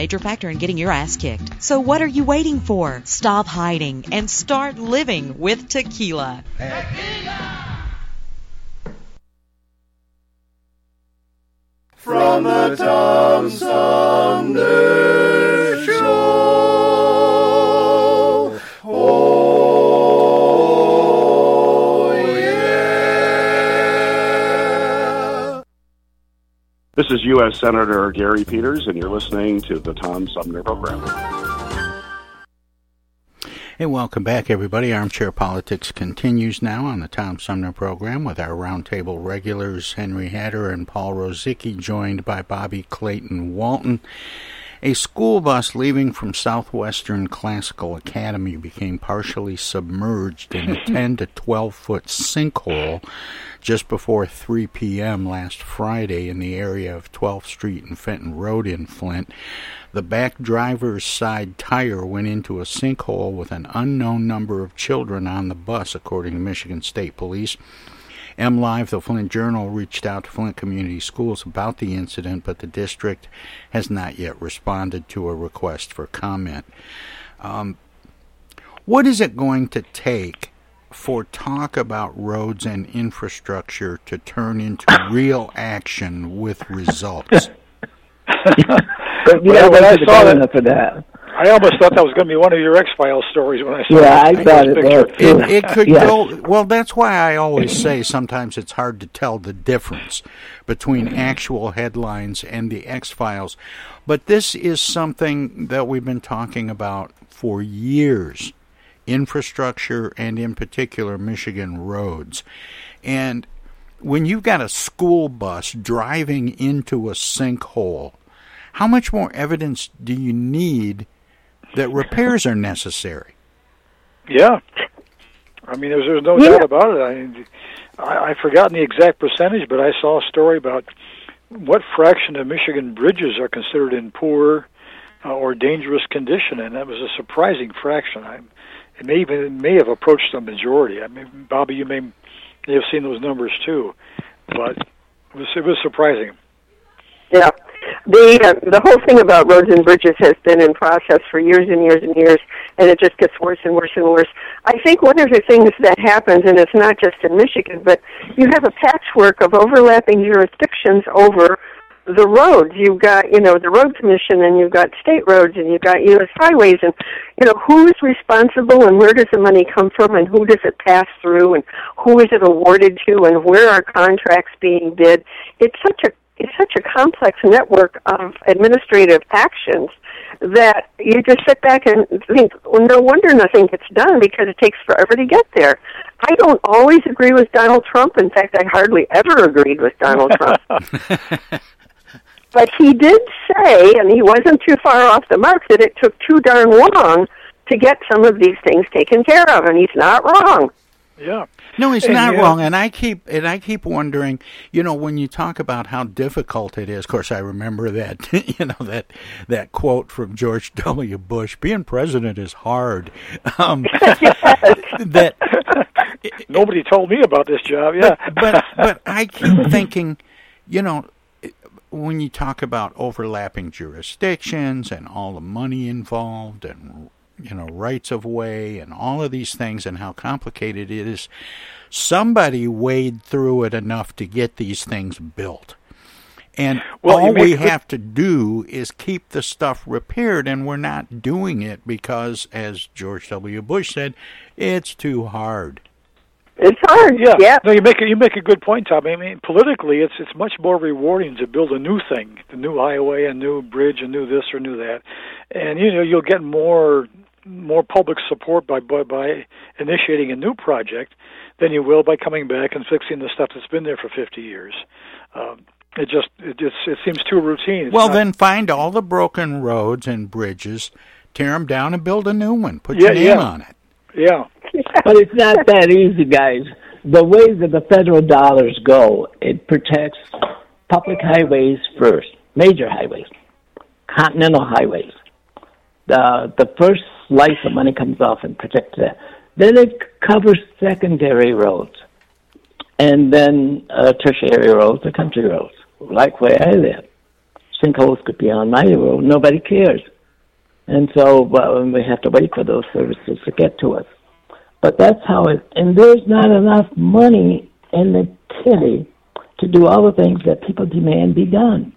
Speaker 11: major factor in getting your ass kicked. So what are you waiting for? Stop hiding and start living with tequila. Tequila!
Speaker 12: From the Tom Sumner Show.
Speaker 13: This is U.S. Senator Gary Peters, and you're listening to the Tom Sumner Program.
Speaker 3: Hey, welcome back, everybody. Armchair Politics continues now on the Tom Sumner program with our roundtable regulars Henry Hatter and Paul Rozycki, joined by Bobby Clayton Walton. A school bus leaving from Southwestern Classical Academy became partially submerged in a 10 to 12 foot sinkhole just before 3 p.m. last Friday in the area of 12th Street and Fenton Road in Flint. The back driver's side tire went into a sinkhole with an unknown number of children on the bus, according to Michigan State Police. MLive, the Flint Journal, reached out to Flint Community Schools about the incident, but the district has not yet responded to a request for comment. Um, what is it going to take for talk about roads and infrastructure to turn into real action with results?
Speaker 5: But you
Speaker 4: Well,
Speaker 5: gotta
Speaker 4: when I
Speaker 5: wait for the
Speaker 4: saw that-
Speaker 5: for that.
Speaker 4: I almost thought that was going to be one of your X Files stories when I saw
Speaker 5: Yeah, I
Speaker 4: that
Speaker 5: thought it
Speaker 4: picture.
Speaker 5: too.
Speaker 3: It, it could
Speaker 5: Yes.
Speaker 3: go well. That's why I always say sometimes it's hard to tell the difference between actual headlines and the X Files. But this is something that we've been talking about for years: infrastructure and, in particular, Michigan roads. And when you've got a school bus driving into a sinkhole, how much more evidence do you need that repairs are necessary?
Speaker 4: Yeah. I mean, there's, there's no
Speaker 5: Yeah.
Speaker 4: doubt about it. I, I, I've forgotten the exact percentage, but I saw a story about what fraction of Michigan bridges are considered in poor uh, or dangerous condition, and that was a surprising fraction. I, it may even may have approached the majority. I mean, Bobby, you may, may have seen those numbers too, but it was, it was surprising.
Speaker 6: Yeah. The uh, the whole thing about roads and bridges has been in process for years and years and years, and it just gets worse and worse and worse. I think one of the things that happens, and it's not just in Michigan, but you have a patchwork of overlapping jurisdictions over the roads. You've got, you know, the road commission, and you've got state roads, and you've got U.S. highways, and you know who is responsible, and where does the money come from, and who does it pass through, and who is it awarded to, and where are contracts being bid. It's such a it's such a complex network of administrative actions that you just sit back and think, well, no wonder nothing gets done because it takes forever to get there. I don't always agree with Donald Trump. In fact, I hardly ever agreed with Donald Trump. but he did say, and he wasn't too far off the mark, that it took too darn long to get some of these things taken care of, and he's not wrong.
Speaker 4: Yeah.
Speaker 3: No, he's
Speaker 4: And,
Speaker 3: not
Speaker 4: yeah.
Speaker 3: wrong, and I keep and I keep wondering. You know, when you talk about how difficult it is, of course, I remember that. You know that that quote from George W. Bush: "Being president is hard." Um, that
Speaker 4: Nobody told me about this job. Yeah.
Speaker 3: but but I keep thinking, you know, when you talk about overlapping jurisdictions and all the money involved and you know rights of way and all of these things and how complicated it is, somebody wade through it enough to get these things built. And
Speaker 4: Well,
Speaker 3: all we have to do is keep the stuff repaired, and we're not doing it because, as George W. Bush said, it's too hard.
Speaker 6: It's hard.
Speaker 4: Yeah. No, you make a, you make a good point, Tom. I mean, politically, it's it's much more rewarding to build a new thing, the new highway, a new bridge, a new this or new that, and you know you'll get more more public support by by, by initiating a new project than you will by coming back and fixing the stuff that's been there for 50 years. Um, it just it just it seems too routine. It's
Speaker 3: well,
Speaker 4: not-
Speaker 3: then find all the broken roads and bridges, tear them down, and build a new one. Put
Speaker 4: Yeah,
Speaker 3: your name
Speaker 4: yeah.
Speaker 3: on it.
Speaker 4: Yeah.
Speaker 5: But it's not that easy, guys. The way that the federal dollars go, it protects public highways first, major highways, continental highways. The the first slice of money comes off and protects that. Then it covers secondary roads, and then uh, tertiary roads, the country roads, like where I live. Sinkholes could be on my road, nobody cares. And so we have to wait for those services to get to us. But that's how it, and there's not enough money in the kitty to do all the things that people demand be done.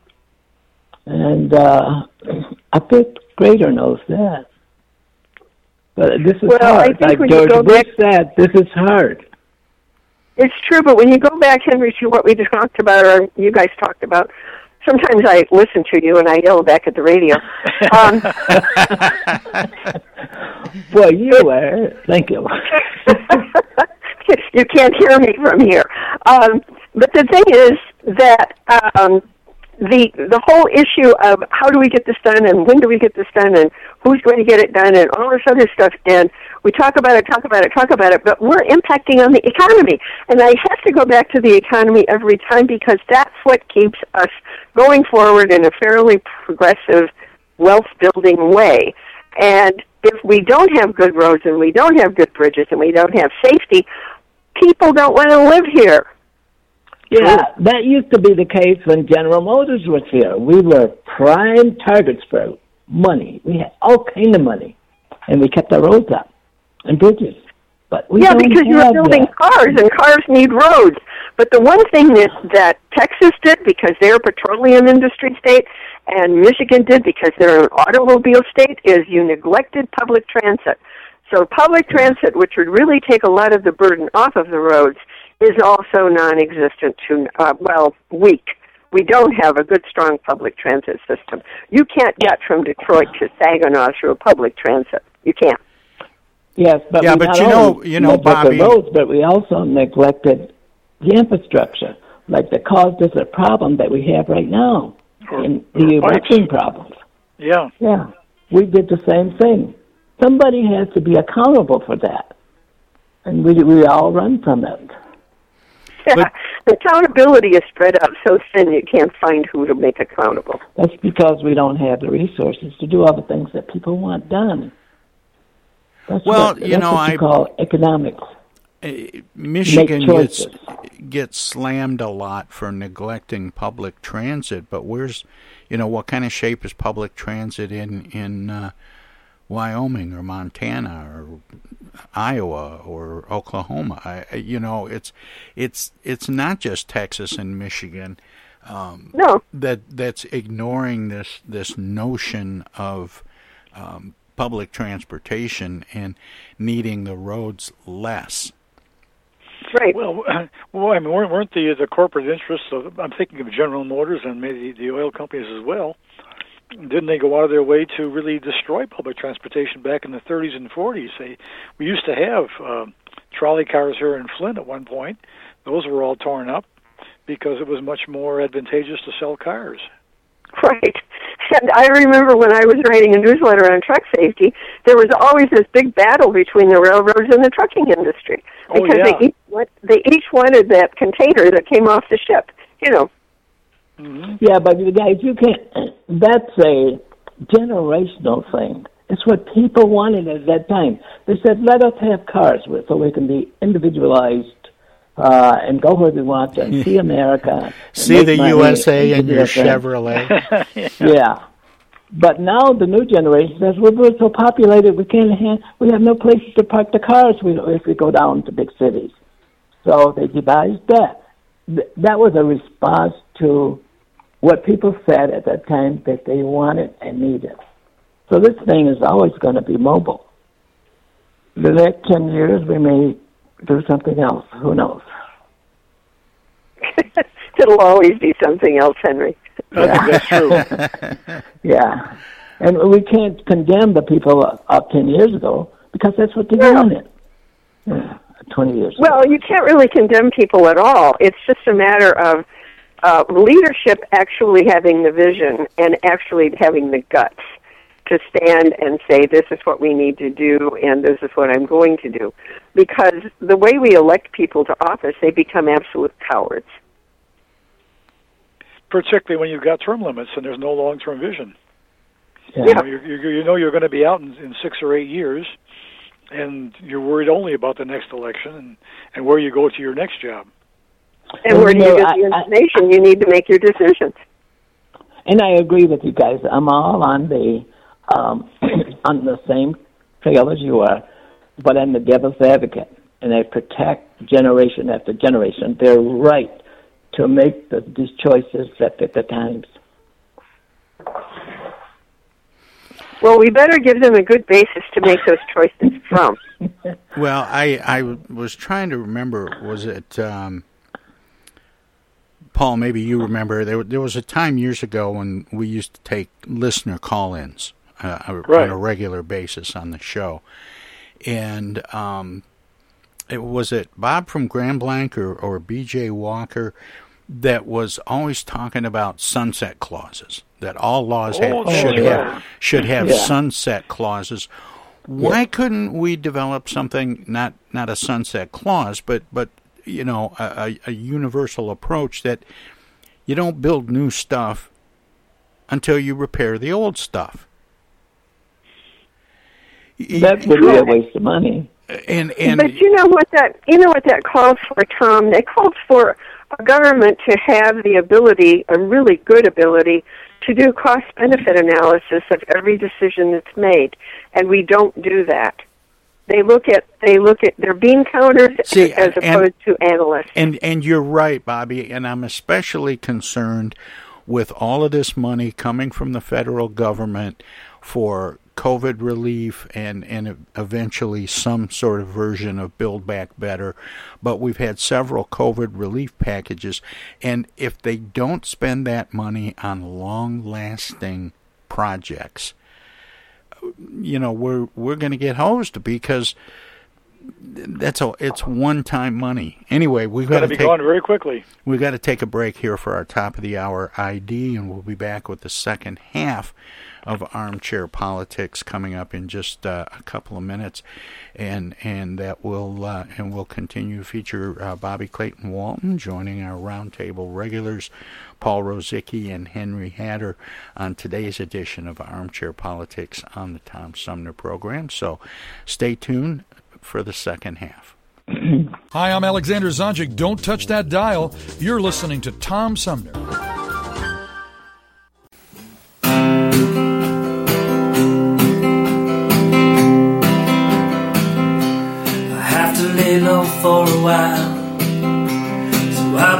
Speaker 5: And uh, a fifth grader knows that. But this is
Speaker 6: Well, I think
Speaker 5: Like
Speaker 6: when you go
Speaker 5: Bush
Speaker 6: back-
Speaker 5: said, this is hard.
Speaker 6: It's true, but when you go back, Henry, to what we just talked about, or you guys talked about, sometimes I listen to you and I yell back at the radio. Um,
Speaker 5: Well, you were. Thank you.
Speaker 6: you can't hear me from here. Um, but the thing is that um, the the whole issue of how do we get this done and when do we get this done and who's going to get it done and all this other stuff and we talk about it, talk about it, talk about it, but we're impacting on the economy. And I have to go back to the economy every time because that's what keeps us going forward in a fairly progressive, wealth building way. And if we don't have good roads and we don't have good bridges and we don't have safety, people don't want to live here.
Speaker 5: Yeah, that used to be the case when General Motors was here. We were prime targets for money. We had all kind of money, and we kept our roads up and bridges. But we
Speaker 6: yeah, because
Speaker 5: you're
Speaker 6: building
Speaker 5: that.
Speaker 6: cars, and cars need roads. But the one thing that that Texas did because they're a petroleum industry state, and Michigan did because they're an automobile state, is you neglected public transit. So public transit, which would really take a lot of the burden off of the roads, is also non-existent to uh, well, weak. We don't have a good, strong public transit system. You can't get from Detroit to Saginaw through public transit. You can't.
Speaker 5: Yes, but
Speaker 3: Yeah,
Speaker 5: we
Speaker 3: but
Speaker 5: not
Speaker 3: you know-
Speaker 5: only
Speaker 3: you know,
Speaker 5: neglected
Speaker 3: Bobby-
Speaker 5: roads, but we also neglected the infrastructure, like that caused us a problem that we have right now, in the
Speaker 4: or pipes.
Speaker 5: erosion problems.
Speaker 4: Yeah.
Speaker 5: Yeah, we did the same thing. Somebody has to be accountable for that, and we we all run from it.
Speaker 6: Yeah, accountability is spread out so thin you can't find who to make accountable.
Speaker 5: That's because we don't have the resources to do all the things that people want done. That's
Speaker 3: Well,
Speaker 5: what,
Speaker 3: you
Speaker 5: that's
Speaker 3: know,
Speaker 5: what you
Speaker 3: I-
Speaker 5: call economics.
Speaker 3: Michigan gets gets slammed a lot for neglecting public transit, but where's you know what kind of shape is public transit in in uh, Wyoming or Montana or Iowa or Oklahoma? I, I- you know, it's it's it's not just Texas and Michigan. Um,
Speaker 6: no,
Speaker 3: that that's ignoring this this notion of um, public transportation and needing the roads less.
Speaker 6: Right.
Speaker 4: Well, well, I mean, weren't, weren't the the corporate interests of I'm thinking of General Motors and maybe the oil companies as well. Didn't they go out of their way to really destroy public transportation back in the 30s and 40s? They we used to have uh, trolley cars here in Flint at one point. Those were all torn up because it was much more advantageous to sell cars.
Speaker 6: Right. And I remember when I was writing a newsletter on truck safety, there was always this big battle between the railroads and the trucking industry
Speaker 4: Oh,
Speaker 6: because
Speaker 4: yeah.
Speaker 6: they each they each wanted that container that came off the ship. You know, mm-hmm.
Speaker 5: Yeah, but you guys, you can't. That's a generational thing. It's what people wanted at that time. They said, "Let us have cars so we can be individualized uh, and go where we want and see America,
Speaker 3: See the USA
Speaker 5: and
Speaker 3: in your
Speaker 5: their.
Speaker 3: Chevrolet.
Speaker 5: yeah. But now the new generation says we're, we're so populated we can't ha- we have no places to park the cars we, if we go down to big cities. So they devised that. Th- that was a response to what people said at that time that they wanted and needed. So this thing is always going to be mobile. The next ten years we may do something else. Who knows?
Speaker 6: it'll always be something else, Henry.
Speaker 4: I think that's true.
Speaker 5: Yeah. And we can't condemn the people of- of 10 years ago because that's what they
Speaker 6: No.
Speaker 5: wanted. Yeah, 20 years ago.
Speaker 6: Well, you can't really condemn people at all. It's just a matter of uh, leadership actually having the vision and actually having the guts to stand and say, this is what we need to do and this is what I'm going to do. Because the way we elect people to office, they become absolute cowards.
Speaker 4: Particularly when you've got term limits and there's no long-term vision.
Speaker 5: Yeah.
Speaker 4: You know, you're, you're, you know you're going to be out in, in six or eight years, and you're worried only about the next election and, and where you go to your next job.
Speaker 6: And where do
Speaker 5: you
Speaker 6: you
Speaker 5: know,
Speaker 6: get
Speaker 5: I-
Speaker 6: the information? you need to make your decisions.
Speaker 5: And I agree with you guys. I'm all on the um, on the same trail as you are, but I'm the devil's advocate, and I protect generation after generation their right to make the, these choices that fit the times.
Speaker 6: Well, we better give them a good basis to make those choices from.
Speaker 3: Well, I I was trying to remember. Was it um, Paul? Maybe you remember. There there was a time years ago when we used to take listener call-ins uh,
Speaker 4: Right.
Speaker 3: on a regular basis on the show, and um, it was it Bob from Grand Blanc or, or B.J. Walker that was always talking about sunset clauses. That all laws have,
Speaker 4: Oh,
Speaker 3: should
Speaker 4: that's
Speaker 3: have should have
Speaker 4: Yeah.
Speaker 3: sunset clauses. Why couldn't we develop something not not a sunset clause, but but you know a, a universal approach that you don't build new stuff until you repair the old stuff.
Speaker 5: That would be a waste of money.
Speaker 3: And and
Speaker 6: but you know what that you know what that calls for, Tom? They calls for a government to have the ability, a really good ability, to do cost benefit analysis of every decision that's made, and we don't do that. They look at they look at their bean counters
Speaker 3: See,
Speaker 6: as
Speaker 3: and-
Speaker 6: opposed to analysts.
Speaker 3: And and you're right, Bobby, and I'm especially concerned with all of this money coming from the federal government for COVID relief and and eventually some sort of version of Build Back Better. But we've had several COVID relief packages, and if they don't spend that money on long-lasting projects, you know we're we're going to get hosed because that's a it's one time money. Anyway, we've got to
Speaker 4: be
Speaker 3: take
Speaker 4: gone very quickly.
Speaker 3: we've got to take a break here for our top of the hour ID, and we'll be back with the second half of Armchair Politics coming up in just uh, a couple of minutes, and and that will uh, and we'll continue to feature uh, Bobby Clayton Walton joining our roundtable regulars, Paul Rozycki and Henry Hatter on today's edition of Armchair Politics on the Tom Sumner program. So, stay tuned for the second half.
Speaker 14: Hi, I'm Alexander Zonjic. Don't touch that dial. You're listening to Tom Sumner.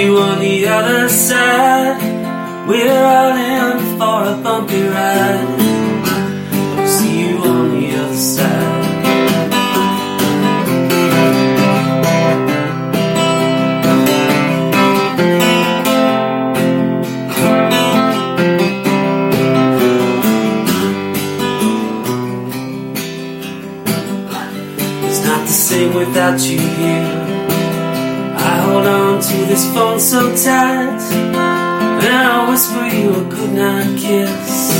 Speaker 15: You on the other side. We're all in for a bumpy ride. Phone so tight, and I whisper you a goodnight kiss.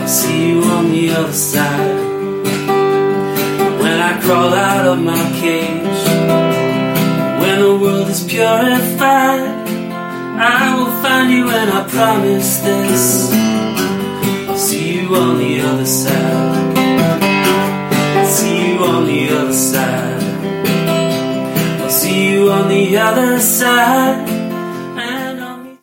Speaker 15: I'll see you on the other side. When I crawl out of my cage, when the world is purified, I will find you and I promise this. I'll see you on the other side. On the other side.